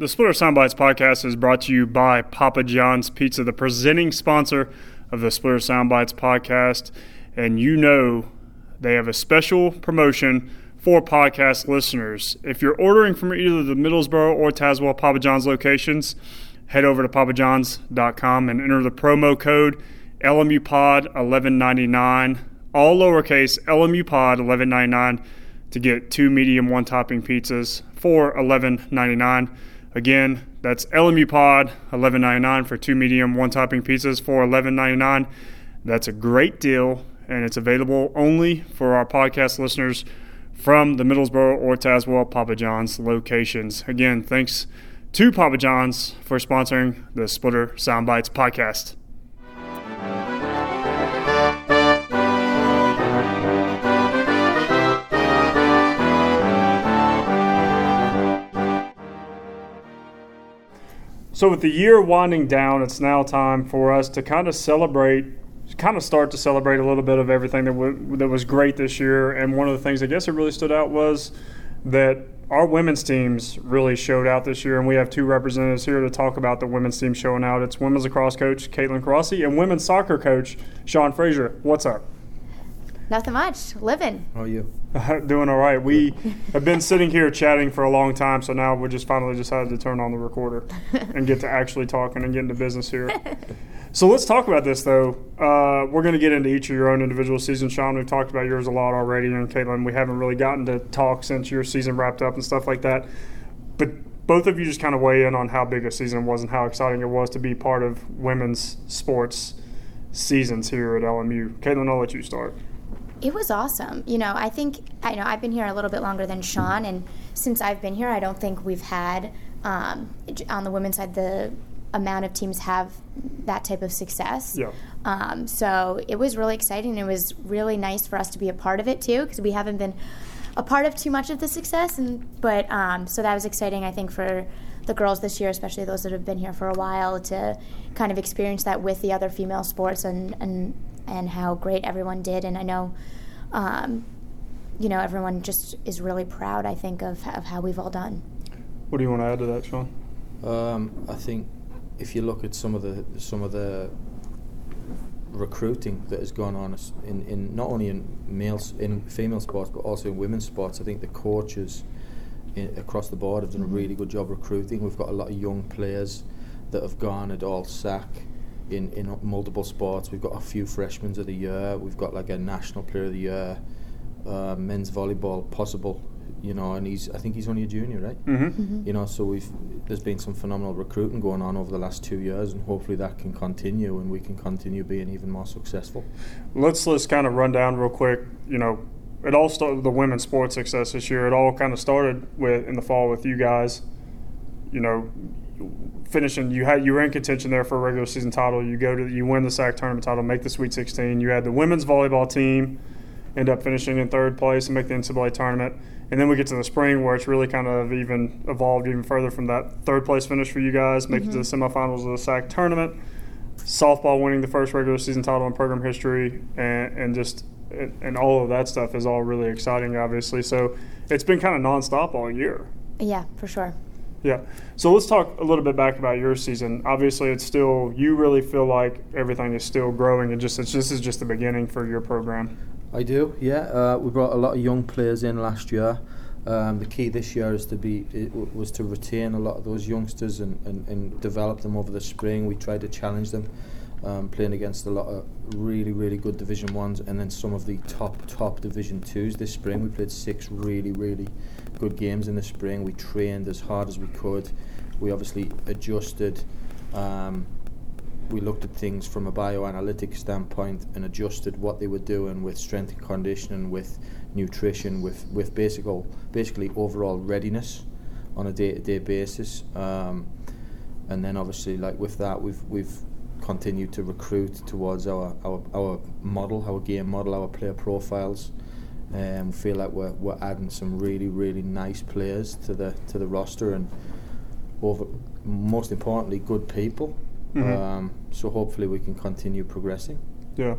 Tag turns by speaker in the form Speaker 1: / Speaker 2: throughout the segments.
Speaker 1: The Splitter Soundbites podcast is brought to you by Papa John's Pizza, the presenting sponsor of the Splitter Soundbites podcast. And you know they have a special promotion for podcast listeners. If you're ordering from either the Middlesboro or Tazewell Papa John's locations, head over to papajohns.com and enter the promo code LMUPOD1199, all lowercase LMUPOD1199 to get two medium one topping pizzas for $11.99. Again, that's LMU Pod, eleven ninety nine for two medium, one topping pizzas for eleven ninety nine. That's a great deal, and it's available only for our podcast listeners from the Middlesboro or Tazewell Papa John's locations. Again, thanks to Papa John's for sponsoring the Splitter Soundbites podcast. So, with the year winding down, it's now time for us to kind of celebrate, kind of start to celebrate a little bit of everything that, w- that was great this year. And one of the things I guess that really stood out was that our women's teams really showed out this year. And we have two representatives here to talk about the women's team showing out. It's women's lacrosse coach Caitlyn Corace and women's soccer coach Sean Fraser. What's up?
Speaker 2: Nothing much. Living.
Speaker 3: How are you?
Speaker 1: Doing all right. We have been sitting here chatting for a long time, so now we just finally decided to turn on the recorder and get to actually talking and get into business here. so let's talk about this, though. Uh, we're going to get into each of your own individual seasons. Sean, we've talked about yours a lot already, and Caitlyn, we haven't really gotten to talk since your season wrapped up and stuff like that. But both of you just kind of weigh in on how big a season was and how exciting it was to be part of women's sports seasons here at LMU. Caitlyn, I'll let you start.
Speaker 2: It was awesome. You know, I think I know I've been here a little bit longer than Sean, and since I've been here, I don't think we've had um, on the women's side the amount of teams have that type of success.
Speaker 1: Yeah.
Speaker 2: Um, so it was really exciting. And it was really nice for us to be a part of it too, because we haven't been a part of too much of the success. And but um, so that was exciting. I think for the girls this year, especially those that have been here for a while, to kind of experience that with the other female sports and and and how great everyone did. And I know, um, you know, everyone just is really proud. I think of of how we've all done.
Speaker 1: What do you want to add to that, Sean?
Speaker 3: Um, I think if you look at some of the some of the recruiting that has gone on in, in not only in males in female sports but also in women's sports, I think the coaches in, across the board have done mm-hmm. a really good job recruiting. We've got a lot of young players that have gone at all SAC in, in multiple sports. We've got a few freshmen of the year. We've got like a national player of the year, uh, men's volleyball possible. You know, and he's I think he's only a junior, right?
Speaker 1: Mm-hmm. Mm-hmm.
Speaker 3: You know, so we've there's been some phenomenal recruiting going on over the last two years, and hopefully that can continue, and we can continue being even more successful.
Speaker 1: Let's let's kind of run down real quick. You know, it all started the women's sports success this year. It all kind of started with in the fall with you guys. You know, finishing you had you were in contention there for a regular season title. You go to you win the SAC tournament title, make the Sweet 16. You had the women's volleyball team end up finishing in third place and make the NCAA tournament. And then we get to the spring where it's really kind of even evolved even further from that third place finish for you guys, make mm-hmm. it to the mm-hmm. semifinals of the SAC tournament. Softball winning the first regular season title in program history, and, and just and all of that stuff is all really exciting, obviously. So it's been kind of nonstop all year.
Speaker 2: Yeah, for sure.
Speaker 1: Yeah. So let's talk a little bit back about your season. Obviously, it's still you really feel like everything is still growing, and just it's, this is just the beginning for your program.
Speaker 3: I do. Yeah. Uh, we brought a lot of young players in last year. Um, the key this year is to be was to retain a lot of those youngsters and, and, and develop them over the spring. We tried to challenge them, um, playing against a lot of really really good Division ones, and then some of the top top Division twos this spring. We played six really really good games in the spring. We trained as hard as we could. We obviously adjusted. Um, we looked at things from a bioanalytic standpoint and adjusted what they were doing with strength and conditioning, with nutrition, with with basic, basically overall readiness on a day-to-day basis. Um, and then obviously, like with that, we've we've continued to recruit towards our, our, our model, our game model, our player profiles. Um, feel like we're, we're adding some really really nice players to the to the roster and over most importantly good people. Mm-hmm. Um, so hopefully we can continue progressing.
Speaker 1: Yeah,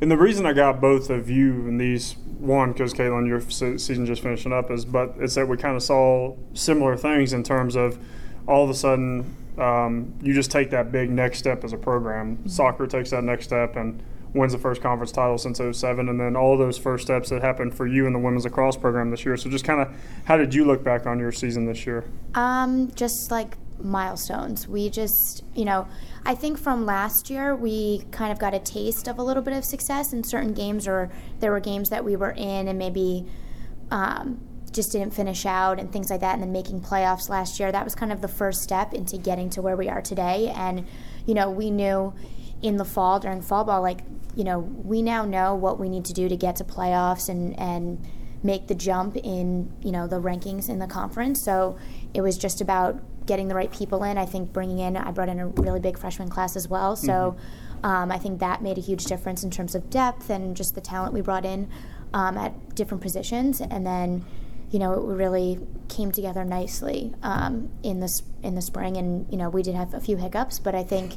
Speaker 1: and the reason I got both of you in these one because Caitlyn, your season just finishing up is, but it's that we kind of saw similar things in terms of all of a sudden um, you just take that big next step as a program.
Speaker 2: Mm-hmm.
Speaker 1: Soccer takes that next step and wins the first conference title since 07 and then all those first steps that happened for you in the women's lacrosse program this year so just kind of how did you look back on your season this year
Speaker 2: Um, just like milestones. We just, you know, I think from last year we kind of got a taste of a little bit of success in certain games, or there were games that we were in and maybe um, just didn't finish out and things like that, and then making playoffs last year. That was kind of the first step into getting to where we are today. And, you know, we knew in the fall during fall ball, like, you know, we now know what we need to do to get to playoffs and, and make the jump in, you know, the rankings in the conference. So it was just about getting the right people in. I think bringing in, I brought in a really big freshman class as well. So um, I think that made a huge difference in terms of depth and just the talent we brought in um, at different positions. And then, you know, it really came together nicely um, in the in the spring. And you know, we did have a few hiccups, but I think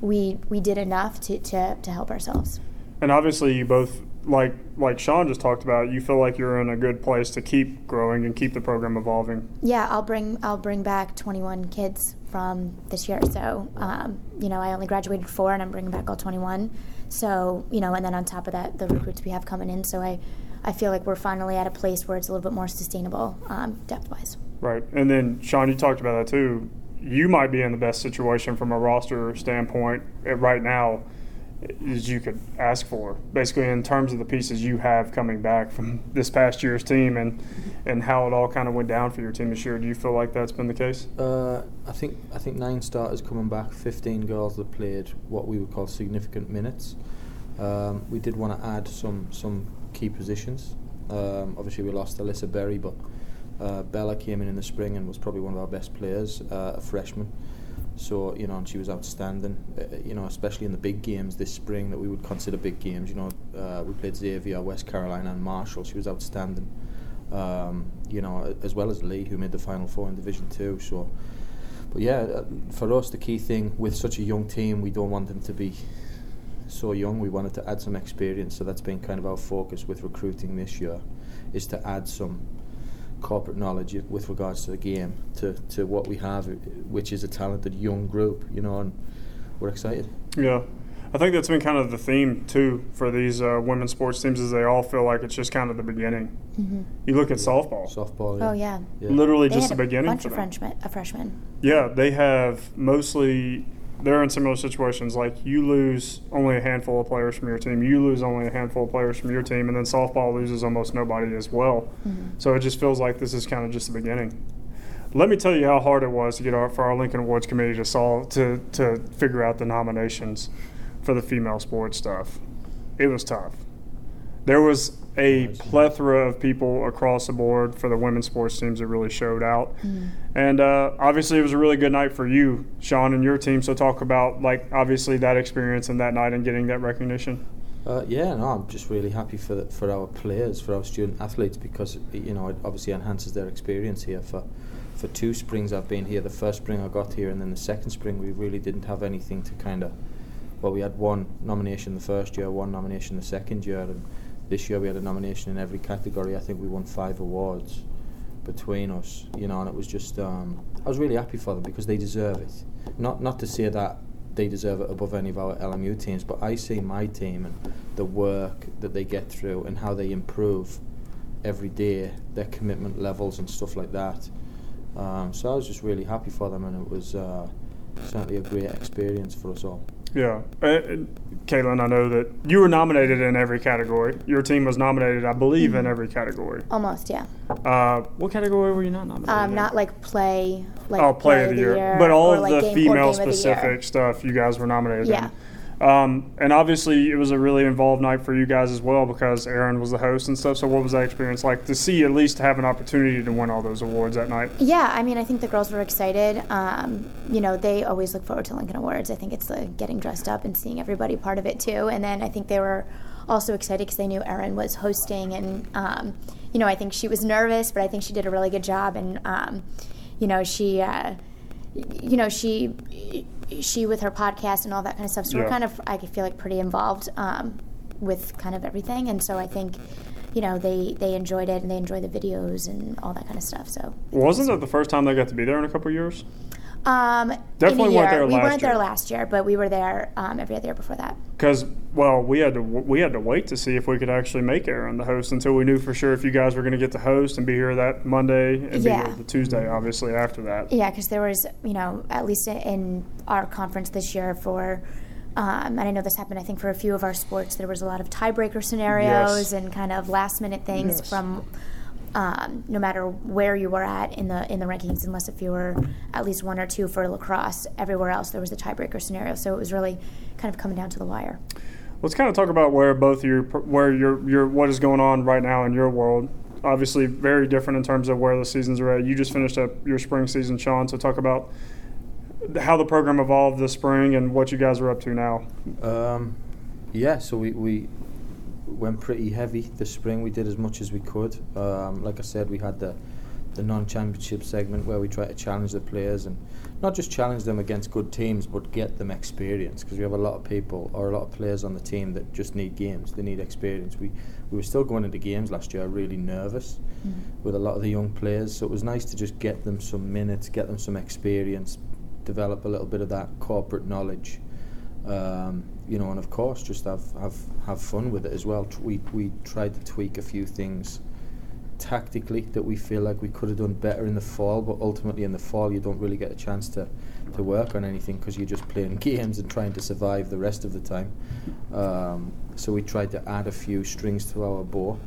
Speaker 2: we we did enough to to, to help ourselves.
Speaker 1: and obviously you both like like sean just talked about you feel like you're in a good place to keep growing and keep the program evolving
Speaker 2: Yeah, I'll bring I'll bring back 21 kids from this year. So, um, you know, I only graduated four, and I'm bringing back all 21. So, you know, and then on top of that, the recruits we have coming in. So I, I feel like we're finally at a place where it's a little bit more sustainable um, depth wise.
Speaker 1: Right. And then, Sean, you talked about that too. You might be in the best situation from a roster standpoint eh, right now as you could ask for, basically, in terms of the pieces you have coming back from this past year's team and, and how it all kind of went down for your team this year. Do you feel like that's been the case?
Speaker 3: Uh, I think I think nine starters coming back, 15 girls that played what we would call significant minutes. Um, we did want to add some some key positions. Um, obviously, we lost Alyssa Berry, but uh, Bella came in in the spring and was probably one of our best players, uh, a freshman. So you know, and she was outstanding. Uh, you know, especially in the big games this spring that we would consider big games. You know, uh, we played Xavier, West Carolina, and Marshall. She was outstanding. Um, you know, as well as Lee, who made the final four in Division Two. So, but yeah, uh, for us, the key thing with such a young team, we don't want them to be so young. We wanted to add some experience, so that's been kind of our focus with recruiting this year, is to add some corporate knowledge with regards to the game to, to what we have, which is a talented young group, you know, and we're excited.
Speaker 1: Yeah. I think that's been kind of the theme too for these uh, women's sports teams, is they all feel like it's just kind of the beginning.
Speaker 2: Mm-hmm.
Speaker 1: You look at softball,
Speaker 3: Softball.
Speaker 2: Oh yeah,
Speaker 3: yeah.
Speaker 1: literally
Speaker 2: they
Speaker 1: just
Speaker 2: had
Speaker 1: the
Speaker 2: a
Speaker 1: beginning
Speaker 2: bunch
Speaker 1: for
Speaker 2: of
Speaker 1: them.
Speaker 2: freshmen, a freshman.
Speaker 1: Yeah, they have mostly. They're in similar situations. Like you lose only a handful of players from your team. You lose only a handful of players from your team, and then softball loses almost nobody as well.
Speaker 2: Mhm.
Speaker 1: So it just feels like this is kind of just the beginning. Let me tell you how hard it was to get our, for our Lincoln Awards committee to solve to to figure out the nominations for the female sports stuff. It was tough. There was a plethora of people across the board for the women's sports teams that really showed out.
Speaker 2: Mhm.
Speaker 1: And uh, obviously, it was a really good night for you, Sean, and your team. So, talk about like obviously that experience and that night and getting that recognition.
Speaker 3: Uh, yeah, no, I'm just really happy for the, for our players, for our student athletes, because you know it obviously enhances their experience here. For for two springs I've been here. The first spring I got here, and then the second spring we really didn't have anything to kind of. Well, we had one nomination the first year, one nomination the second year, and this year we had a nomination in every category. I think we won five awards between us, you know, and it was just um, I was really happy for them because they deserve it. Not not to say that they deserve it above any of our LMU teams, but I see my team and the work that they get through and how they improve every day, their commitment levels and stuff like that. Um, so I was just really happy for them, and it was uh, certainly a great experience for us all.
Speaker 1: Yeah, Caitlyn, I know that you were nominated in every category. Your team was nominated, I believe, in every category.
Speaker 2: Almost, yeah.
Speaker 1: Uh, what category were you not nominated?
Speaker 2: Um,
Speaker 1: in?
Speaker 2: not like play, like
Speaker 1: oh, play, of the year, but all of
Speaker 2: like
Speaker 1: the
Speaker 2: game,
Speaker 1: female
Speaker 2: game of the year.
Speaker 1: specific stuff you guys were nominated
Speaker 2: Yeah.
Speaker 1: in. Um, and obviously, it was a really involved night for you guys as well because Erin was the host and stuff. So, what was that experience like to see at least have an opportunity to win all those awards that night?
Speaker 2: Yeah, I mean, I think the girls were excited. Um, you know, they always look forward to Lincoln Awards. I think it's the getting dressed up and seeing everybody part of it too. And then I think they were also excited because they knew Erin was hosting, and um, you know, I think she was nervous, but I think she did a really good job. And um, you know, she, uh, you know, she, she with her podcast and all that kind of stuff. So
Speaker 1: Yeah.
Speaker 2: we're kind of, I feel like, pretty involved um, with kind of everything. And so I think. You know, they, they enjoyed it and they enjoy the videos and all that kind of stuff. So
Speaker 1: Wasn't that the first time they got to be there in a couple of years?
Speaker 2: Um,
Speaker 1: Definitely
Speaker 2: year.
Speaker 1: weren't there
Speaker 2: we
Speaker 1: last
Speaker 2: weren't there last year, but we were there um, every other year before that.
Speaker 1: Because well, we had to we had to wait to see if we could actually make Erin the host until we knew for sure if you guys were going to get the host and be here that Monday and be here the Tuesday, obviously after that.
Speaker 2: Yeah, because there was, you know, at least in our conference this year for, um, and I know this happened, I think, for a few of our sports, there was a lot of tiebreaker scenarios
Speaker 1: Yes.
Speaker 2: and kind of last minute things
Speaker 1: Yes.
Speaker 2: from. Um, no matter where you were at in the in the rankings, unless if you were at least one or two for lacrosse, everywhere else there was a tiebreaker scenario. So it was really kind of coming down to the wire.
Speaker 1: Let's kind of talk about where both your where your your what is going on right now in your world. Obviously, very different in terms of where the seasons are at. You just finished up your spring season, Sean. So talk about how the program evolved this spring and what you guys are up to now.
Speaker 3: Um, yeah, so we, we went pretty heavy this spring. We did as much as we could. Um, like I said, we had the the non-championship segment where we try to challenge the players and not just challenge them against good teams, but get them experience because we have a lot of people or a lot of players on the team that just need games. They need experience. We we were still going into games last year really nervous with a lot of the young players, so it was nice to just get them some minutes, get them some experience, develop a little bit of that corporate knowledge um, you know, and of course, just have, have, have fun with it as well. We, we tried to tweak a few things tactically that we feel like we could have done better in the fall, but ultimately in the fall, you don't really get a chance to, to work on anything because you're just playing games and trying to survive the rest of the time. Um, so we tried to add a few strings to our bow,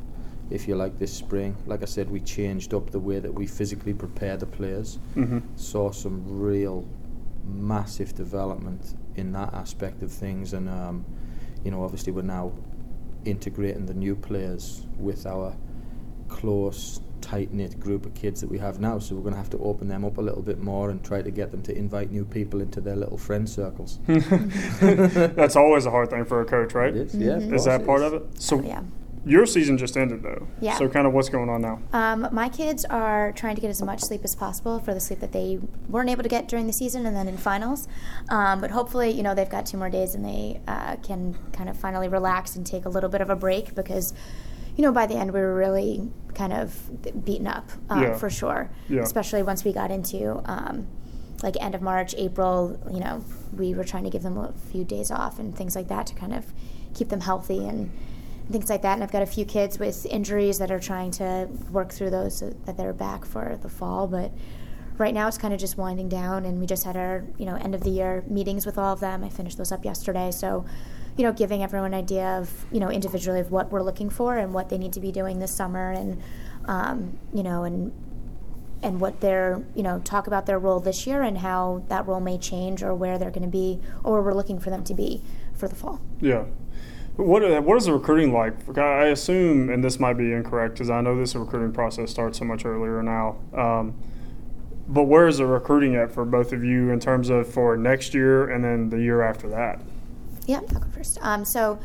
Speaker 3: if you like, this spring. Like I said, we changed up the way that we physically prepare the players
Speaker 1: Mm-hmm.
Speaker 3: saw some real massive development in that aspect of things and um, you know obviously we're now integrating the new players with our close tight knit group of kids that we have now so we're going to have to open them up a little bit more and try to get them to invite new people into their little friend circles
Speaker 1: That's always a hard thing for a coach, right?
Speaker 3: It is, yeah, of
Speaker 2: Mhm.
Speaker 1: Is that part of it? So
Speaker 2: Yeah.
Speaker 1: Your season just ended though.
Speaker 2: Yeah.
Speaker 1: So kind of what's going on now?
Speaker 2: Um, my kids are trying to get as much sleep as possible for the sleep that they weren't able to get during the season and then in finals. Um, but hopefully, you know, they've got two more days and they uh, can kind of finally relax and take a little bit of a break because, you know, by the end we were really kind of beaten up um,
Speaker 1: Yeah.
Speaker 2: for sure.
Speaker 1: Yeah.
Speaker 2: Especially once we got into um, like end of March, April. You know, we were trying to give them a few days off and things like that to kind of keep them healthy and things like that. And I've got a few kids with injuries that are trying to work through those so that they're back for the fall. But right now it's kind of just winding down, and we just had our you know end of the year meetings with all of them. I finished those up yesterday, so you know giving everyone an idea of you know individually of what we're looking for and what they need to be doing this summer, and um, you know and and what their you know talk about their role this year and how that role may change or where they're going to be or where we're looking for them to be for the fall.
Speaker 1: Yeah. What uh, what is the recruiting like? I assume, and this might be incorrect because I know this recruiting process starts so much earlier now. Um, but where is the recruiting at for both of you in terms of for next year and then the year after that?
Speaker 2: Yeah, I'll go first. Um, so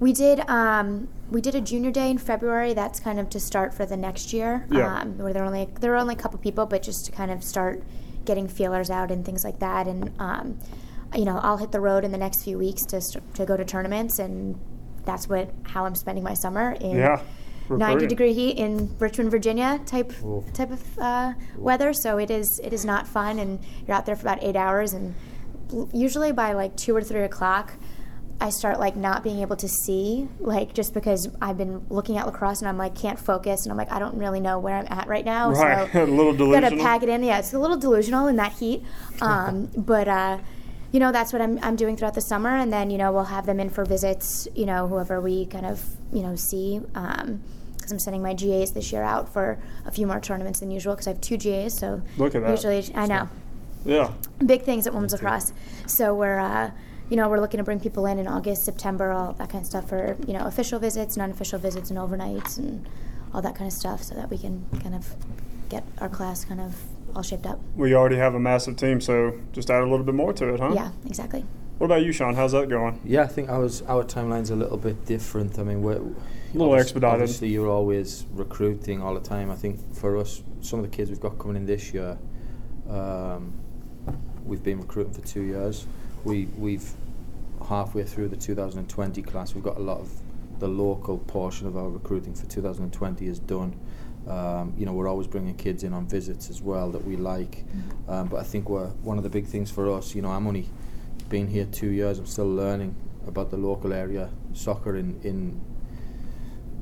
Speaker 2: we did um, we did a junior day in February. That's kind of to start for the next year.
Speaker 1: Yeah.
Speaker 2: Um, where there were only there were only a couple people, but just to kind of start getting feelers out and things like that. And um, you know, I'll hit the road in the next few weeks to st- to go to tournaments, and that's what how I'm spending my summer in
Speaker 1: Yeah.
Speaker 2: 90 degree heat in Richmond, Virginia type
Speaker 3: Ooh.
Speaker 2: type of uh, weather. So it is it is not fun, and you're out there for about eight hours, and usually by like two or three o'clock, I start like not being able to see, like just because I've been looking at lacrosse and I'm like can't focus, and I'm like I don't really know where I'm at right now.
Speaker 1: Right.
Speaker 2: So
Speaker 1: a little delusional.
Speaker 2: gotta pack it in. Yeah, it's a little delusional in that heat, um, but. Uh, you know that's what I'm, I'm doing throughout the summer and then you know we'll have them in for visits you know whoever we kind of you know see because i'm sending my GAs this year out for a few more tournaments than usual because i have two GAs so
Speaker 1: Look at that.
Speaker 2: usually i know
Speaker 1: Yeah.
Speaker 2: big things at women's lacrosse so we're uh, you know we're looking to bring people in in august september all that kind of stuff for you know official visits non-official visits and overnights and all that kind of stuff so that we can kind of get our class kind of all shaped up
Speaker 1: We already have a massive team, so just add a little bit more to it, huh?
Speaker 2: yeah exactly
Speaker 1: What about you, Sean? How's that going?
Speaker 3: Yeah, I think ours our timeline's a little bit different. I mean, we're
Speaker 1: A little
Speaker 3: obvious-
Speaker 1: expedited.
Speaker 3: Obviously, you're always recruiting all the time. I think for us, some of the kids we've got coming in this year, um, we've been recruiting for two years. We we've halfway through the 2020 class. We've got a lot of the local portion of our recruiting for 2020 is done. Um, you know, we're always bringing kids in on visits as well that we like. Um, but I think we're, one of the big things for us, you know, I'm only been here two years. I'm still learning about the local area soccer in, in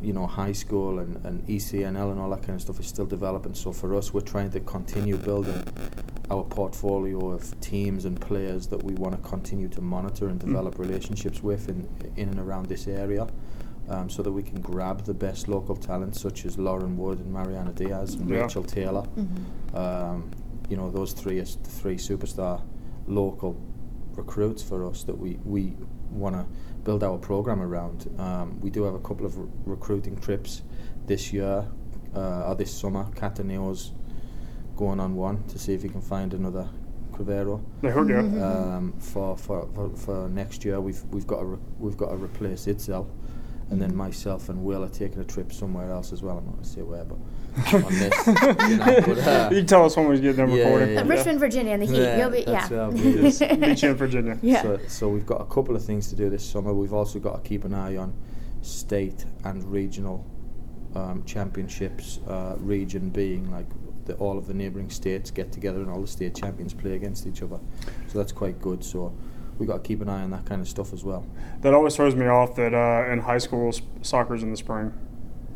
Speaker 3: you know, high school and, and ECNL and all that kind of stuff is still developing. So for us, we're trying to continue building our portfolio of teams and players that we want to continue to monitor and develop mm. relationships with in, in and around this area. Um, so that we can grab the best local talent, such as Lauren Wood and Mariana Diaz and yeah. Rachel Taylor. Mm-hmm. Um, you know, those three are the three superstar local recruits for us that we, we want to build our program around. Um, we do have a couple of re- recruiting trips this year uh, or this summer. Cataneo's going on one to see if he can find another Crivero.
Speaker 1: They heard you.
Speaker 3: Um, for, for, for, for next year, we've we've got to re- we've got to replace Itzel and then myself and Will are taking a trip somewhere else as well. I'm not going to say where, but on this,
Speaker 1: you, know, but, uh, you tell us when we get them yeah, recording.
Speaker 2: Yeah, yeah. Richmond, Virginia, in the heat.
Speaker 3: Yeah,
Speaker 2: You'll be
Speaker 3: yeah.
Speaker 1: Beach in Virginia.
Speaker 2: Yeah.
Speaker 3: So, so we've got a couple of things to do this summer. We've also got to keep an eye on state and regional um, championships. Uh, region being like the, all of the neighbouring states get together and all the state champions play against each other. So that's quite good. So we got to keep an eye on that kind of stuff as well.
Speaker 1: That always throws me off that uh, in high school soccer's in the spring.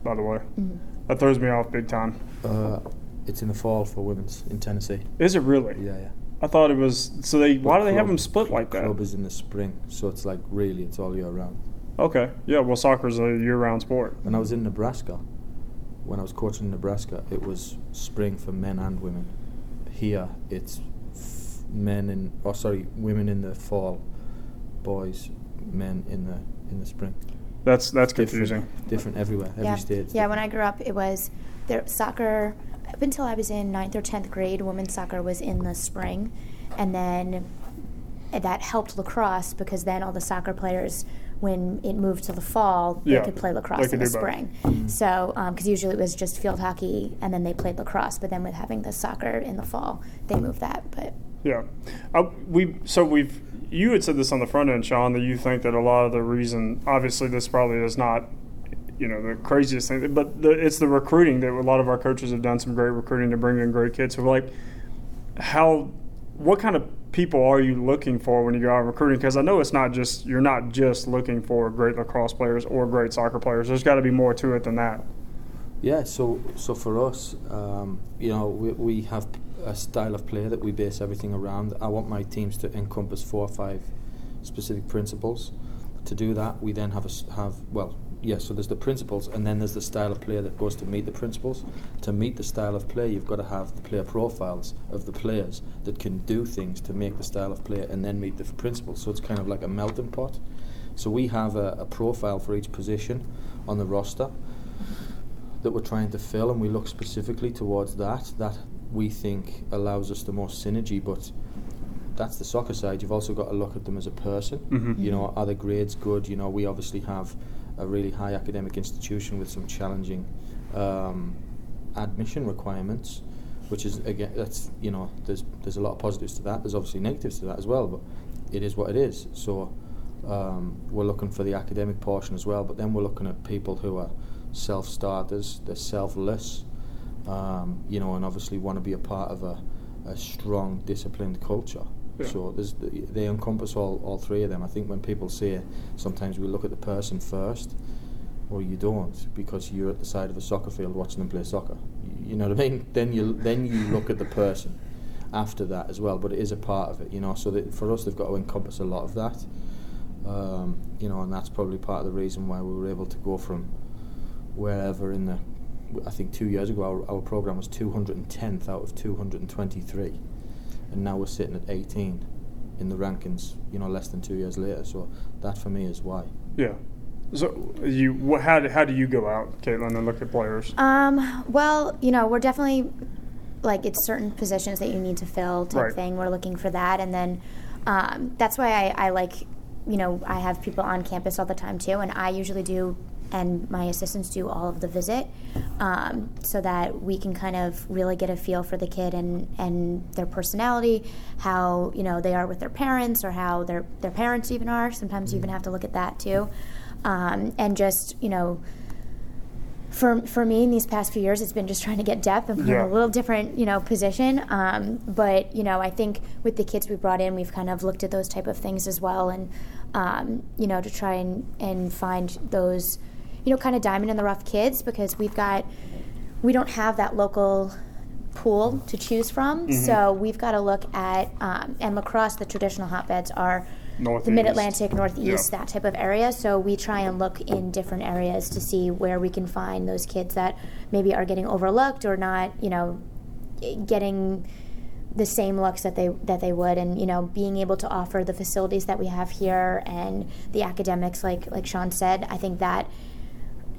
Speaker 1: By the way, mm-hmm. that throws me off big time.
Speaker 3: Uh, it's in the fall for women's in Tennessee.
Speaker 1: Is it really?
Speaker 3: Yeah, yeah.
Speaker 1: I thought it was. So they. But why do they have them split like that?
Speaker 3: Club is in the spring, so it's like really it's all year round.
Speaker 1: Okay. Yeah. Well, soccer's a year-round sport.
Speaker 3: When I was in Nebraska, when I was coaching in Nebraska, it was spring for men and women. Here, it's men in oh sorry women in the fall, boys, men in the in the spring.
Speaker 1: That's that's confusing.
Speaker 3: Different, different everywhere, every
Speaker 2: yeah.
Speaker 3: state.
Speaker 2: Yeah, when I grew up, it was there soccer. Up until I was in ninth or tenth grade, women's soccer was in the spring, and then that helped lacrosse because then all the soccer players when it moved to the fall,
Speaker 1: yeah,
Speaker 2: they could play lacrosse in the spring. Mm-hmm. So, because um, usually it was just field hockey and then they played lacrosse, but then with having the soccer in the fall, they moved that. But
Speaker 1: yeah, uh, we so we've you had said this on the front end, Sean, that you think that a lot of the reason, obviously, this probably is not you know the craziest thing, but the, it's the recruiting that a lot of our coaches have done some great recruiting to bring in great kids. So like, how, what kind of people are you looking for when you go out recruiting? Because I know it's not just you're not just looking for great lacrosse players or great soccer players. There's got to be more to it than that.
Speaker 3: Yeah. So so for us, um, you know, we, we have a style of play that we base everything around. I want my teams to encompass four or five specific principles. To do that, we then have a have well, yes. Yeah, so there's the principles, and then there's the style of play that goes to meet the principles. To meet the style of play, you've got to have the player profiles of the players that can do things to make the style of play, and then meet the principles. So it's kind of like a melting pot. So we have a, a profile for each position on the roster that we're trying to fill, and we look specifically towards that. That we think allows us the most synergy, but that's the soccer side. You've also got to look at them as a person. Mm-hmm. You know, are the grades good? You know, we obviously have a really high academic institution with some challenging um, admission requirements, which is again that's you know there's there's a lot of positives to that. There's obviously negatives to that as well, but it is what it is. So um, we're looking for the academic portion as well, but then we're looking at people who are self-starters, they're selfless, um, you know, and obviously want to be a part of a, a strong, disciplined culture. Yeah. So there's, they encompass all, all three of them. I think when people say sometimes we look at the person first, or you don't because you're at the side of a soccer field watching them play soccer. You know what I mean? Then you then you look at the person after that as well. But it is a part of it, you know. So that for us, they've got to encompass a lot of that. Um, you know, and that's probably part of the reason why we were able to go from wherever in the I think two years ago our, our program was 210th out of 223, and now we're sitting at 18 in the rankings. You know, less than two years later. So that for me is why.
Speaker 1: Yeah. So you, how do, how do you go out, Caitlyn, and look at players?
Speaker 2: Um, well, you know, we're definitely like it's certain positions that you need to fill type
Speaker 1: right.
Speaker 2: thing. We're looking for that, and then um, that's why I, I like, you know, I have people on campus all the time too, and I usually do and my assistants do all of the visit um, so that we can kind of really get a feel for the kid and, and their personality, how you know they are with their parents or how their their parents even are. Sometimes you even have to look at that too, um, and just you know for for me in these past few years, it's been just trying to get depth and
Speaker 1: Yeah.
Speaker 2: a little different, you know, position. Um, but you know, I think with the kids we brought in, we've kind of looked at those type of things as well, and um, you know, to try and and find those, you know, kind of diamond in the rough kids because we've got we don't have that local pool to choose from,
Speaker 1: Mm-hmm.
Speaker 2: so we've got to look at um, and lacrosse. The traditional hotbeds are the Mid Atlantic, Northeast,
Speaker 1: Yeah.
Speaker 2: that type of area. So we try and look in different areas to see where we can find those kids that maybe are getting overlooked or not, you know, getting the same looks that they that they would and you know being able to offer the facilities that we have here and the academics like like Sean said I think that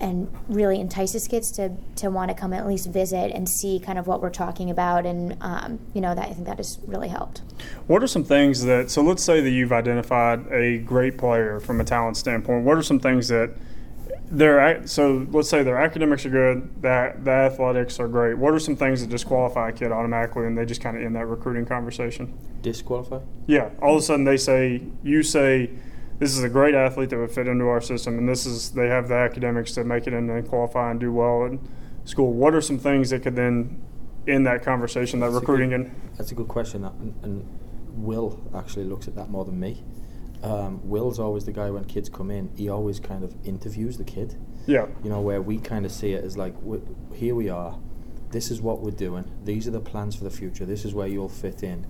Speaker 2: and really entices kids to to want to come at least visit and see kind of what we're talking about and um, you know that I think that has really helped.
Speaker 1: What are some things that, so let's say that you've identified a great player from a talent standpoint. What are some things that their, ac- so let's say their academics are good, that the athletics are great. What are some things that disqualify a kid automatically and they just kind of end that recruiting conversation?
Speaker 3: Disqualify?
Speaker 1: Yeah, all of a sudden they say, you say, this is a great athlete that would fit into our system, and this is they have the academics to make it in and qualify and do well in school. What are some things that could then end that conversation, that
Speaker 3: That's
Speaker 1: recruiting
Speaker 3: good-
Speaker 1: and
Speaker 3: That's a good question, and, and Will actually looks at that more than me. Um, Will's always the guy when kids come in. He always kind of interviews the kid.
Speaker 1: yeah,
Speaker 3: You know, where we kind of see it as like, here we are. This is what we're doing. These are the plans for the future. This is where you'll fit in.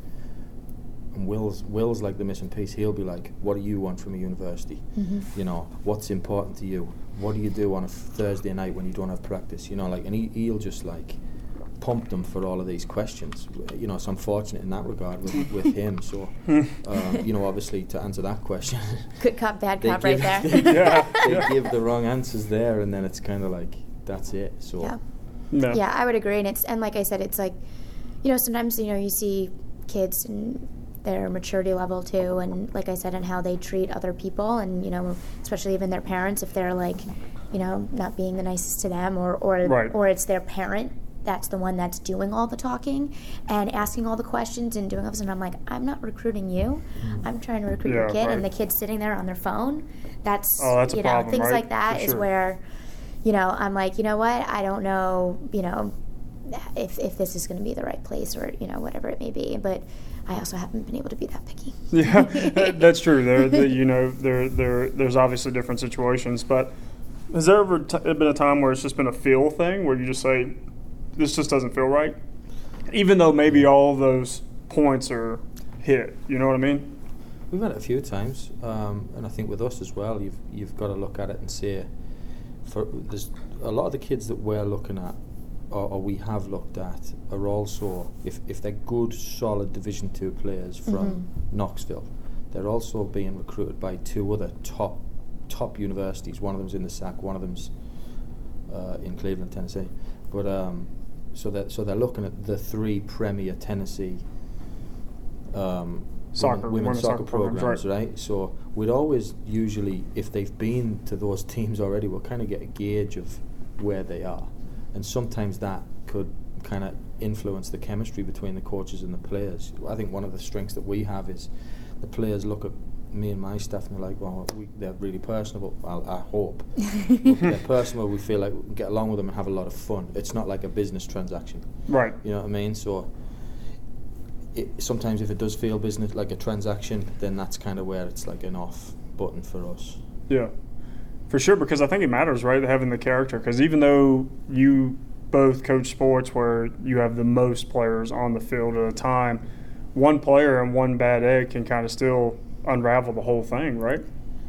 Speaker 3: And Will's Will's like the missing piece. He'll be like, "What do you want from a university? You know, what's important to you? What do you do on a Thursday night when you don't have practice? You know, like, and he, he'll just like pump them for all of these questions. You know, so I'm fortunate in that regard with, with him. So, um, you know, obviously to answer that question,
Speaker 2: Good cop, bad
Speaker 3: they
Speaker 2: cop, right there.
Speaker 3: they,
Speaker 1: Yeah,
Speaker 3: they
Speaker 1: yeah.
Speaker 3: give the wrong answers there, and then it's kind of like that's it. So.
Speaker 2: Yeah.
Speaker 1: no.
Speaker 2: Yeah, I would agree, and it's and like I said, it's like, you know, sometimes you know you see kids and their maturity level too, and like I said, and how they treat other people, and you know, especially even their parents, if they're like, you know, not being the nicest to them, or or
Speaker 1: Right.
Speaker 2: or it's their parent that's the one that's doing all the talking and asking all the questions and doing all this, and I'm like, I'm not recruiting you, I'm trying to recruit your
Speaker 1: Mm-hmm. Yeah,
Speaker 2: kid, and the kid's sitting there on their phone. That's
Speaker 1: Oh, that's
Speaker 2: you know
Speaker 1: problem,
Speaker 2: things
Speaker 1: right?
Speaker 2: like that
Speaker 1: For
Speaker 2: is where you know, I'm like, you know what? I don't know, you know, if, if this is going to be the right place or, you know, whatever it may be. But I also haven't been able to be that picky.
Speaker 1: Yeah, that's true. There, there, you know, there, there, there's obviously different situations, but has there ever t- been a time where it's just been a feel thing where you just say, "This just doesn't feel right," even though maybe all of those points are hit. You know what I mean?
Speaker 3: We've had it a few times, um, and I think with us as well, you've you've got to look at it and say, for there's a lot of the kids that we're looking at, or, or we have looked at, are also if if they're good, solid Division Two players from Knoxville, they're also being recruited by two other top top universities. One of them's in the SAC, one of them's uh, in Cleveland, Tennessee. But um, so that so they're looking at the three premier Tennessee um,
Speaker 1: Soccer-
Speaker 3: women, women's
Speaker 1: women's
Speaker 3: soccer,
Speaker 1: soccer programs,
Speaker 3: programs,
Speaker 1: right.
Speaker 3: right. So we'd always usually, if they've been to those teams already, we'll kind of get a gauge of where they are, and sometimes that could kind of influence the chemistry between the coaches and the players. I think one of the strengths that we have is the players look at me and my staff and they're like, well, we, they're really personable. Well, I hope they're personable. We feel like we can get along with them and have a lot of fun. It's not like a business transaction.
Speaker 1: Right.
Speaker 3: You know what I mean? So it, sometimes if it does feel business like a transaction, then that's kind of where it's like an off button for us.
Speaker 1: Yeah, for sure. Because I think it matters, right? Having the character. Because even though you both coach sports where you have the most players on the field at a time, one player and one bad egg can kind of still unravel the whole thing, right?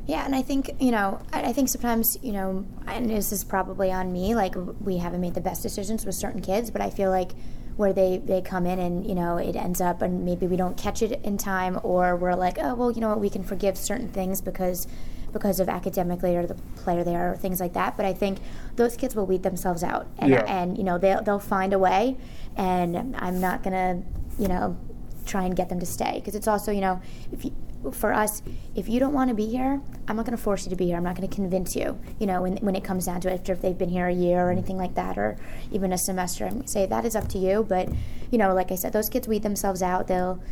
Speaker 2: Yeah, and I think you know, I, think sometimes you know, and this is probably on me. Like we haven't made the best decisions with certain kids, but I feel like where they they come in and you know it ends up and maybe we don't catch it in time, or we're like, oh well, you know what, we can forgive certain things because because of academically or the player they are or things like that. But I think those kids will weed themselves out, and
Speaker 1: Yeah.
Speaker 2: and you know they'll they'll find a way, and I'm not gonna you know try and get them to stay because it's also you know if you for us, if you don't want to be here, I'm not going to force you to be here. I'm not going to convince you. You know, when, when it comes down to it, after if they've been here a year or mm-hmm. anything like that, or even a semester, I'm going to say that is up to you. But you know, like I said, those kids weed themselves out. They'll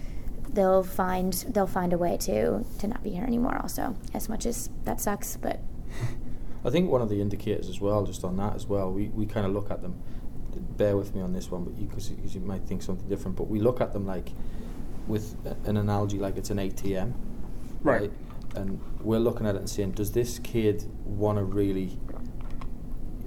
Speaker 2: they'll find they'll find a way to to not be here anymore. Also, as much as that sucks, but
Speaker 3: I think one of the indicators as well, just on that as well, we, we kind of look at them. Bear with me on this one, but because you, you, might think something different. But we look at them like with an analogy, like it's an ATM,
Speaker 1: right?
Speaker 3: right? And we're looking at it and saying, does this kid want to really?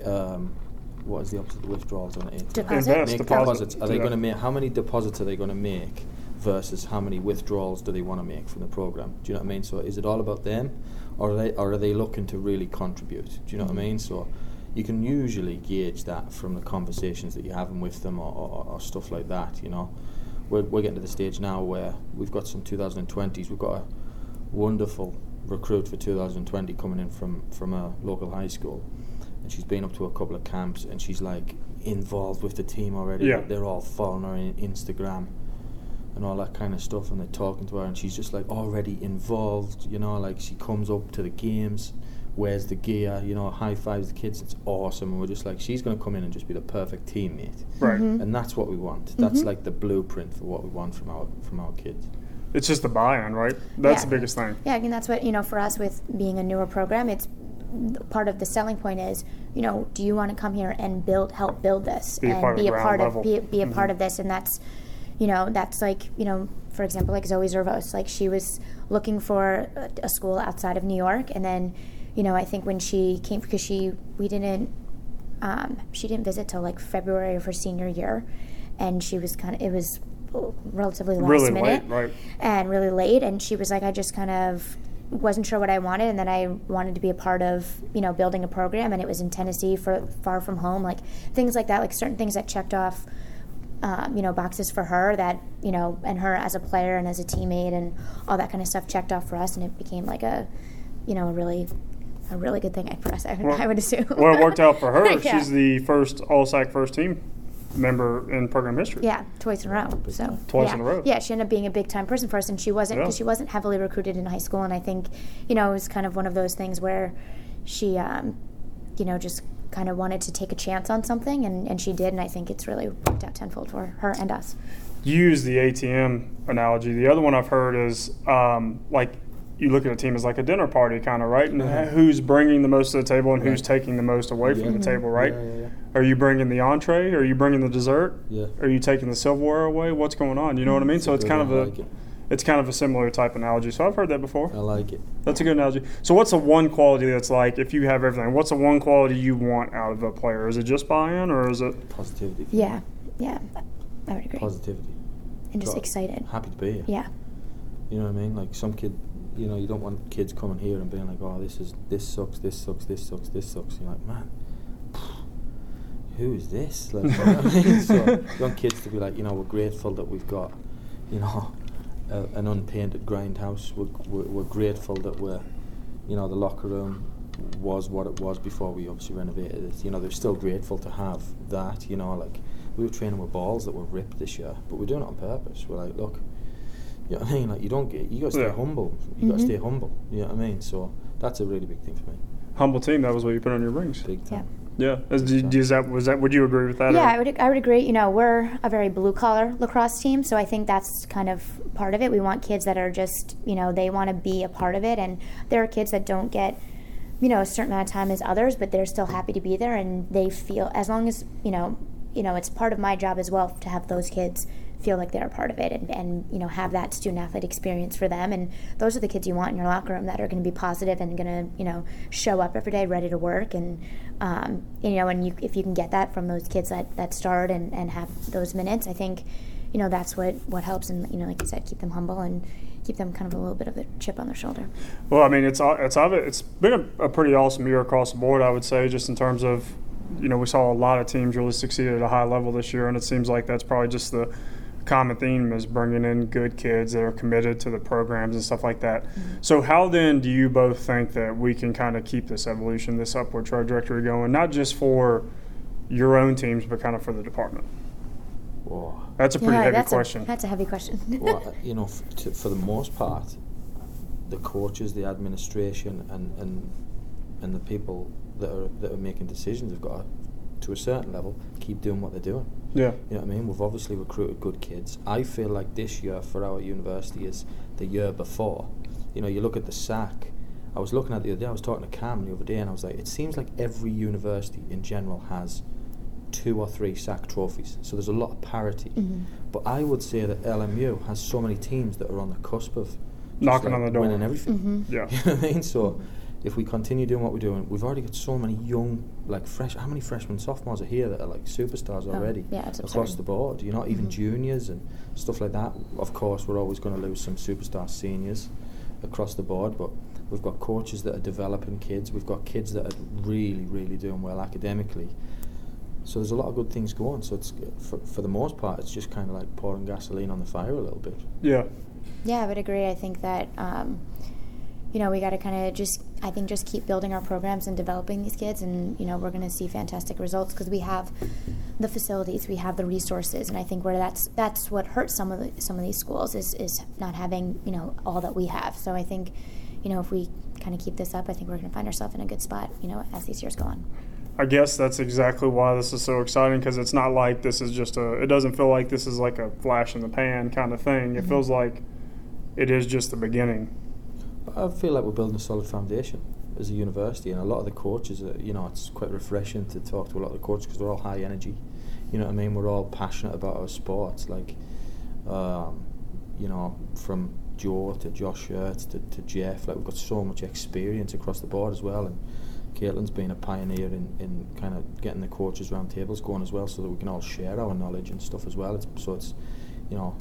Speaker 3: Um, what is the opposite of withdrawals on
Speaker 2: it? Deposit.
Speaker 1: Invest,
Speaker 3: make
Speaker 1: deposits.
Speaker 3: Are they going to make? How many deposits are they going to make? Versus how many withdrawals do they want to make from the program? Do you know what I mean? So is it all about them, or are they, or are they looking to really contribute? Do you know mm-hmm. what I mean? So you can usually gauge that from the conversations that you're having with them or, or, or stuff like that. You know, we're, we're getting to the stage now where we've got some 2020s. We've got a wonderful recruit for 2020 coming in from from a local high school, and she's been up to a couple of camps and she's like involved with the team already.
Speaker 1: Yeah.
Speaker 3: They're all following her on Instagram and all that kind of stuff, and they're talking to her, and she's just like already involved. You know, like she comes up to the games, wears the gear, you know, high fives the kids. It's awesome, and we're just like, she's going to come in and just be the perfect teammate,
Speaker 1: right?
Speaker 2: Mm-hmm.
Speaker 3: And that's what we want. Mm-hmm. That's like the blueprint for what we want from our from our kids.
Speaker 1: It's just the buy-in, right? That's
Speaker 2: yeah.
Speaker 1: the biggest thing.
Speaker 2: Yeah, I mean that's what you know for us with being a newer program. It's part of the selling point is, you know, do you want to come here and build, help build this,
Speaker 1: be
Speaker 2: and
Speaker 1: be a
Speaker 2: part
Speaker 1: level.
Speaker 2: of, be, be a
Speaker 1: mm-hmm.
Speaker 2: part of this, and that's you know, that's like, you know, for example, like Zoe Zervos, like she was looking for a, a school outside of New York, and then, you know, I think when she came because she we didn't um, she didn't visit till like February of her senior year, and she was kind of it was relatively last
Speaker 1: really
Speaker 2: minute
Speaker 1: late, right.
Speaker 2: and really late, and she was like, I just kind of wasn't sure what I wanted, and then I wanted to be a part of you know building a program, and it was in Tennessee for far from home, like things like that, like certain things that checked off um, you know, boxes for her that, you know, and her as a player and as a teammate and all that kind of stuff checked off for us, and it became like a, you know, a really, a really good thing for us. I, well, I would assume.
Speaker 1: well, it worked out for her.
Speaker 2: yeah.
Speaker 1: She's the first All SAC first team member in program history.
Speaker 2: Yeah, twice in a row. So
Speaker 1: twice
Speaker 2: yeah.
Speaker 1: in a row.
Speaker 2: Yeah, she ended up being a big time person for us, and she wasn't because
Speaker 1: yeah.
Speaker 2: she wasn't heavily recruited in high school, and I think, you know, it was kind of one of those things where she, um, you know, just kind of wanted to take a chance on something, and, and she did, and I think it's really worked out tenfold for her and us.
Speaker 1: You use the ATM analogy. The other one I've heard is um, like you look at a team as like a dinner party, kind of, right? And mm-hmm. who's bringing the most to the table and right. who's taking the most away yeah. from the table, right?
Speaker 3: Yeah, yeah,
Speaker 1: Are you bringing the entree? Are you bringing the dessert?
Speaker 3: Yeah.
Speaker 1: Are you taking the silverware away? What's going on? You know what I mean? So it's kind of a like it's kind of a similar type analogy. So I've heard that before.
Speaker 3: I like it.
Speaker 1: That's a good analogy. So what's the one quality that's like if you have everything? What's the one quality you want out of a player? Is it just buy-in or is it
Speaker 3: positivity?
Speaker 2: Yeah, yeah, I would agree.
Speaker 3: Positivity.
Speaker 2: And just excited.
Speaker 3: Happy to be here.
Speaker 2: Yeah.
Speaker 3: You know what I mean? Like some kid, you know, you don't want kids coming here and being like, "Oh, this is this sucks, this sucks, this sucks, this sucks." You're like, man. Who is this? Like, you know I mean? So you want kids to be like, you know, we're grateful that we've got, you know, a, an unpainted grindhouse. We're, we're, we're, grateful that we're, you know, the locker room was what it was before we obviously renovated it. You know, they're still grateful to have that. You know, like we were training with balls that were ripped this year, but we're doing it on purpose. We're like, look, you know what I mean? Like you don't get, you got to stay yeah. humble. You mm-hmm. got to stay humble. You know what I mean? So that's a really big thing for me.
Speaker 1: Humble team. That was what you put on your rings.
Speaker 3: Big time.
Speaker 2: Yeah.
Speaker 1: Yeah, Is, is that was that? Would you agree with that?
Speaker 2: Yeah, I would. I would agree. You know, we're a very blue collar lacrosse team, so I think that's kind of part of it. We want kids that are just, you know, they want to be a part of it, and there are kids that don't get, you know, a certain amount of time as others, but they're still happy to be there, and they feel as long as you know, you know, it's part of my job as well to have those kids feel like they're a part of it and, and you know have that student athlete experience for them and those are the kids you want in your locker room that are going to be positive and going to you know show up every day ready to work and um, you know and you, if you can get that from those kids that, that start and, and have those minutes I think you know that's what what helps and you know like you said keep them humble and keep them kind of a little bit of a chip on their shoulder.
Speaker 1: Well, I mean, it's it's it's been a, a, pretty awesome year across the board. I would say, just in terms of, you know, we saw a lot of teams really succeed at a high level this year, and it seems like that's probably just the common theme is bringing in good kids that are committed to the programs and stuff like that. Mm-hmm. So, how then do you both think that we can kind of keep this evolution, this upward trajectory going, not just for your own teams, but kind of for the department?
Speaker 3: Whoa.
Speaker 1: That's a pretty
Speaker 2: yeah,
Speaker 1: heavy
Speaker 2: that's
Speaker 1: question.
Speaker 2: A, that's a heavy question.
Speaker 3: well, you know, f- to, for the most part, the coaches, the administration, and, and and the people that are that are making decisions have got to, to a certain level keep doing what they're doing.
Speaker 1: Yeah.
Speaker 3: You know what I mean? We've obviously recruited good kids. I feel like this year for our university is the year before. You know, you look at the SAC I was looking at the other day. I was talking to Cam the other day, and I was like, it seems like every university in general has two or three SAC trophies. So there's a lot of parity.
Speaker 2: Mhm.
Speaker 3: But I would say that LMU has so many teams that are on the cusp of just,
Speaker 1: Knocking
Speaker 3: like,
Speaker 1: on the door.
Speaker 3: winning everything.
Speaker 2: Mhm.
Speaker 1: Yeah.
Speaker 3: You know what I mean? So if we continue doing what we're doing, we've already got so many young, like fresh. How many freshmen, sophomores are here that are like superstars
Speaker 2: Oh,
Speaker 3: already
Speaker 2: yeah,
Speaker 3: across
Speaker 2: absurd.
Speaker 3: the board? You're not even
Speaker 2: Mhm.
Speaker 3: juniors and stuff like that. Of course, we're always going to lose some superstar seniors across the board, but we've got coaches that are developing kids. We've got kids that are really, really doing well academically. So there's a lot of good things going. So it's for, for the most part, it's just kind of like pouring gasoline on the fire a little bit.
Speaker 1: Yeah.
Speaker 2: Yeah, I would agree. I think that um, you know we got to kind of just I think just keep building our programs and developing these kids, and you know we're going to see fantastic results because we have the facilities, we have the resources, and I think where that's that's what hurts some of the, some of these schools is is not having you know all that we have. So I think you know if we kind of keep this up, I think we're going to find ourselves in a good spot. You know as these years go on.
Speaker 1: I guess that's exactly why this is so exciting because it's not like this is just a. It doesn't feel like this is like a flash in the pan kind of thing. It
Speaker 2: Mhm.
Speaker 1: feels like it is just the beginning.
Speaker 3: I feel like we're building a solid foundation as a university, and a lot of the coaches, are, you know, it's quite refreshing to talk to a lot of the coaches because they're all high energy. You know what I mean? We're all passionate about our sports. Like, um, you know, from Joe to Josh Hurt to, to Jeff, like we've got so much experience across the board as well. And Caitlyn's been a pioneer in, in kind of getting the coaches round tables going as well, so that we can all share our knowledge and stuff as well. It's, so it's, you know,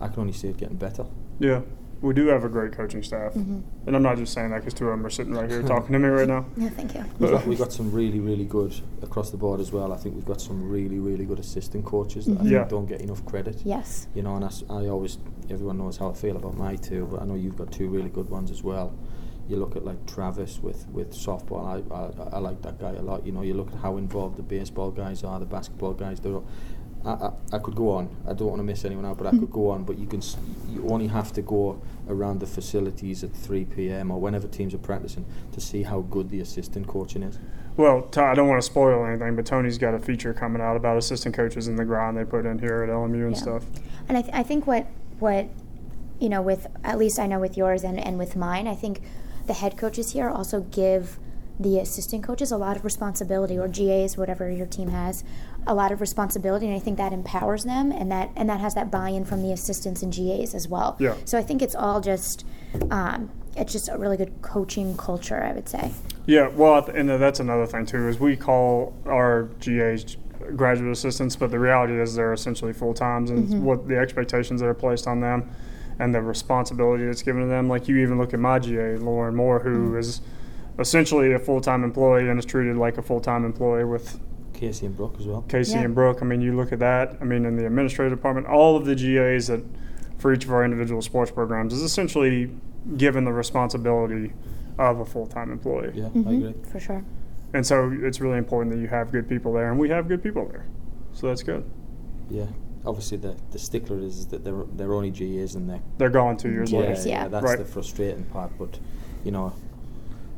Speaker 3: I can only see it getting better.
Speaker 1: Yeah, we do have a great coaching staff,
Speaker 2: Mhm.
Speaker 1: and I'm not just saying that because two of them are sitting right here talking to me right now.
Speaker 2: Yeah, thank you.
Speaker 3: We've got, we've got some really, really good across the board as well. I think we've got some really, really good assistant coaches that I
Speaker 2: Mhm.
Speaker 3: think
Speaker 1: Yeah.
Speaker 3: don't get enough credit.
Speaker 2: Yes.
Speaker 3: You know, and I always, everyone knows how I feel about my two, but I know you've got two really good ones as well. You look at like Travis with, with softball. I, I I like that guy a lot. You know, you look at how involved the baseball guys are, the basketball guys. They're, all- I, I, I could go on. I don't want to miss anyone out, but I could go on. But you can you only have to go around the facilities at 3 p.m. or whenever teams are practicing to see how good the assistant coaching is.
Speaker 1: Well, I don't want to spoil anything, but Tony's got a feature coming out about assistant coaches and the grind they put in here at LMU and
Speaker 2: Yeah.
Speaker 1: stuff.
Speaker 2: And I, th- I think what what you know with at least I know with yours and, and with mine, I think the head coaches here also give the assistant coaches a lot of responsibility or GAs, whatever your team has, a lot of responsibility, and I think that empowers them, and that and that has that buy-in from the assistants and GAs as well.
Speaker 1: Yeah.
Speaker 2: So I think it's all just um, it's just a really good coaching culture, I would say.
Speaker 1: Yeah, well, and that's another thing too is we call our GAs graduate assistants, but the reality is they're essentially full times, and
Speaker 2: Mhm.
Speaker 1: what the expectations that are placed on them, and the responsibility that's given to them. Like you even look at my GA, Lauren Moore, who is essentially a full time employee and is treated like a full time employee with
Speaker 3: Casey and Brooke as well.
Speaker 1: Casey
Speaker 2: Yeah.
Speaker 1: and Brooke. I mean, you look at that. I mean, in the administrative department, all of the GAs that for each of our individual sports programs is essentially given the responsibility of a full time employee.
Speaker 3: Yeah, I
Speaker 2: Mhm,
Speaker 3: agree.
Speaker 2: For sure.
Speaker 1: And so it's really important that you have good people there, and we have good people there. So that's good.
Speaker 3: Yeah. Obviously, the, the stickler is that they're, they're only GAs and they're
Speaker 1: They're gone two years
Speaker 2: Yeah,
Speaker 1: later.
Speaker 2: Yes, yeah.
Speaker 3: that's
Speaker 1: Right.
Speaker 3: the frustrating part. But you know,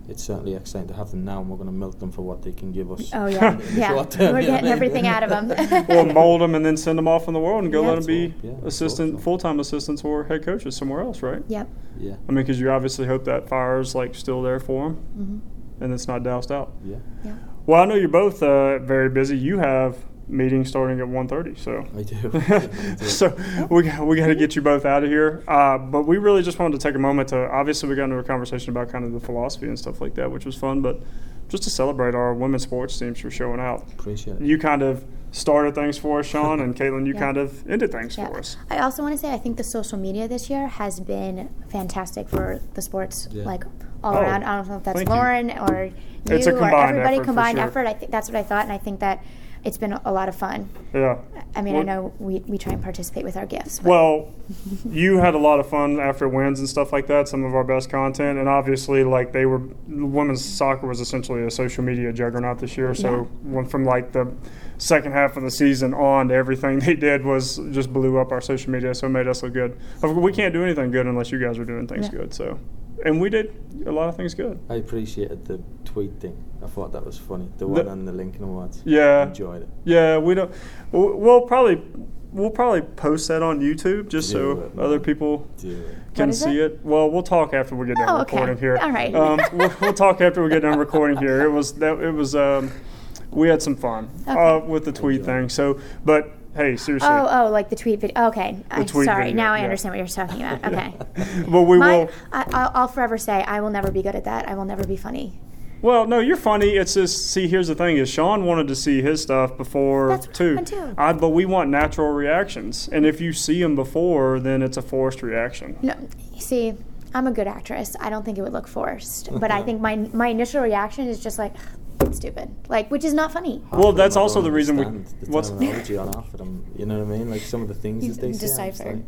Speaker 3: it's certainly exciting to have them now, and we're going to milk them for what they can give us.
Speaker 2: Oh yeah,
Speaker 3: in
Speaker 2: yeah.
Speaker 3: short term,
Speaker 2: We're getting
Speaker 3: what
Speaker 2: everything out of them.
Speaker 1: We'll mold them and then send them off in the world and go
Speaker 2: Yeah.
Speaker 1: let them be
Speaker 3: Yeah,
Speaker 1: assistant,
Speaker 3: awesome.
Speaker 1: full time assistants or head coaches somewhere else, right?
Speaker 2: Yep.
Speaker 3: Yeah,
Speaker 1: I mean, because you obviously hope that fire's like still there for them
Speaker 2: hmm
Speaker 1: and it's not doused out.
Speaker 3: yeah,
Speaker 2: Yeah.
Speaker 1: Well, I know you're both uh, very busy. You have meetings starting at 1.30, so.
Speaker 3: I do.
Speaker 1: So we, got- we got to get you both out of here. Uh, but we really just wanted to take a moment to, obviously, we got into a conversation about kind of the philosophy and stuff like that, which was fun, but just to celebrate our women's sports teams for showing out.
Speaker 3: Appreciate it.
Speaker 1: You kind of started things for us, Sean, and Caitlyn, you
Speaker 2: Yeah.
Speaker 1: kind of ended things
Speaker 2: Yeah.
Speaker 1: for us.
Speaker 2: I also want to say I think the social media this year has been fantastic for the sports,
Speaker 3: Yeah.
Speaker 2: like all
Speaker 1: Oh,
Speaker 2: around. I don't know if that's
Speaker 1: thank you.
Speaker 2: Lauren or you
Speaker 1: It's a
Speaker 2: or everybody
Speaker 1: effort for
Speaker 2: combined
Speaker 1: sure.
Speaker 2: effort. I think that's what I thought, and I think that it's been a lot of fun.
Speaker 1: Yeah.
Speaker 2: I mean, I know we, we try and participate with our gifts. But
Speaker 1: Well, you had a lot of fun after wins and stuff like that. Some of our best content, and obviously, like they were, women's soccer was essentially a social media juggernaut this year. So, went from like the second half of the season on everything they did was just blew up our social media. So it made us look good. We can't do anything good unless you guys are doing things
Speaker 2: Yeah.
Speaker 1: good. So, and we did a lot of things good.
Speaker 3: I appreciated the tweet thing. I thought that was funny. The
Speaker 1: The-
Speaker 3: one on the Lincoln Awards.
Speaker 1: Yeah.
Speaker 3: Enjoyed it.
Speaker 1: Yeah, we don't. We'll probably we'll probably post that on YouTube just so
Speaker 3: Do it,
Speaker 1: other people
Speaker 3: Do
Speaker 1: can see
Speaker 2: it?
Speaker 1: it? Well, we'll talk after we get done
Speaker 2: Oh, okay.
Speaker 1: recording here.
Speaker 2: All right.
Speaker 1: Um, we'll, we'll talk after we get done recording here. It was that it was um, we had some fun uh, with the tweet
Speaker 3: job.
Speaker 1: thing. So, but hey, seriously.
Speaker 2: Oh, oh, like the tweet video. Okay, I'm sorry.
Speaker 1: video,
Speaker 2: now I
Speaker 1: yeah.
Speaker 2: understand what you're talking about. Okay.
Speaker 1: Well, we
Speaker 2: My,
Speaker 1: will.
Speaker 2: I, I'll, I'll forever say I will never be good at that. I will never be funny.
Speaker 1: Well, no, you're funny. It's just see. Here's the thing: is Sean wanted to see his stuff before
Speaker 2: That's what
Speaker 1: too.
Speaker 2: too.
Speaker 1: I, but we want natural reactions, and if you see them before, then it's a forced reaction.
Speaker 2: No, see, I'm a good actress. I don't think it would look forced, but I think my my initial reaction is just like, stupid, like, which is not funny.
Speaker 3: Half
Speaker 1: Well, that's also the reason we-
Speaker 3: understand The
Speaker 1: what's-
Speaker 3: terminology on half of them, you know what I mean? Like some of the things
Speaker 2: You
Speaker 3: that they say.
Speaker 2: Decipher.
Speaker 3: like,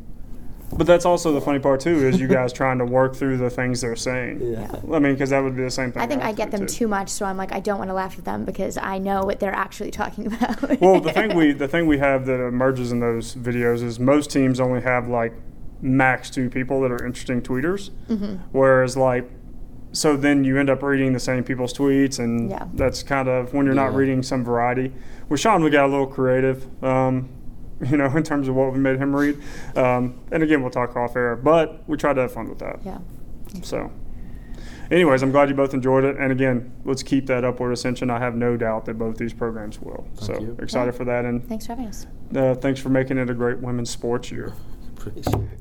Speaker 1: But that's also the funny part too: is you guys trying to work through the things they're saying.
Speaker 3: Yeah.
Speaker 1: I mean, because that would be the same thing.
Speaker 2: I think I get them
Speaker 1: too.
Speaker 2: too much, so I'm like, I don't want to laugh at them because I know what they're actually talking about.
Speaker 1: Well, the thing we the thing we have that emerges in those videos is most teams only have like max two people that are interesting tweeters,
Speaker 2: Mm-hmm.
Speaker 1: whereas like so then you end up reading the same people's tweets, and
Speaker 2: Yeah.
Speaker 1: that's kind of when you're not
Speaker 3: Yeah.
Speaker 1: reading some variety. With Sean, we got a little creative. Um, you know, in terms of what we made him read, um, and again, we'll talk off air, but we tried to have fun with that.
Speaker 2: yeah.
Speaker 1: So, anyways, I'm glad you both enjoyed it. And again, let's keep that upward ascension. I have no doubt that both these programs will.
Speaker 3: Thank
Speaker 1: so
Speaker 3: you.
Speaker 1: excited
Speaker 2: Yeah.
Speaker 1: for that. And
Speaker 2: Thanks for having us.
Speaker 1: uh, thanks for making it a great women's sports year.
Speaker 3: Appreciate it.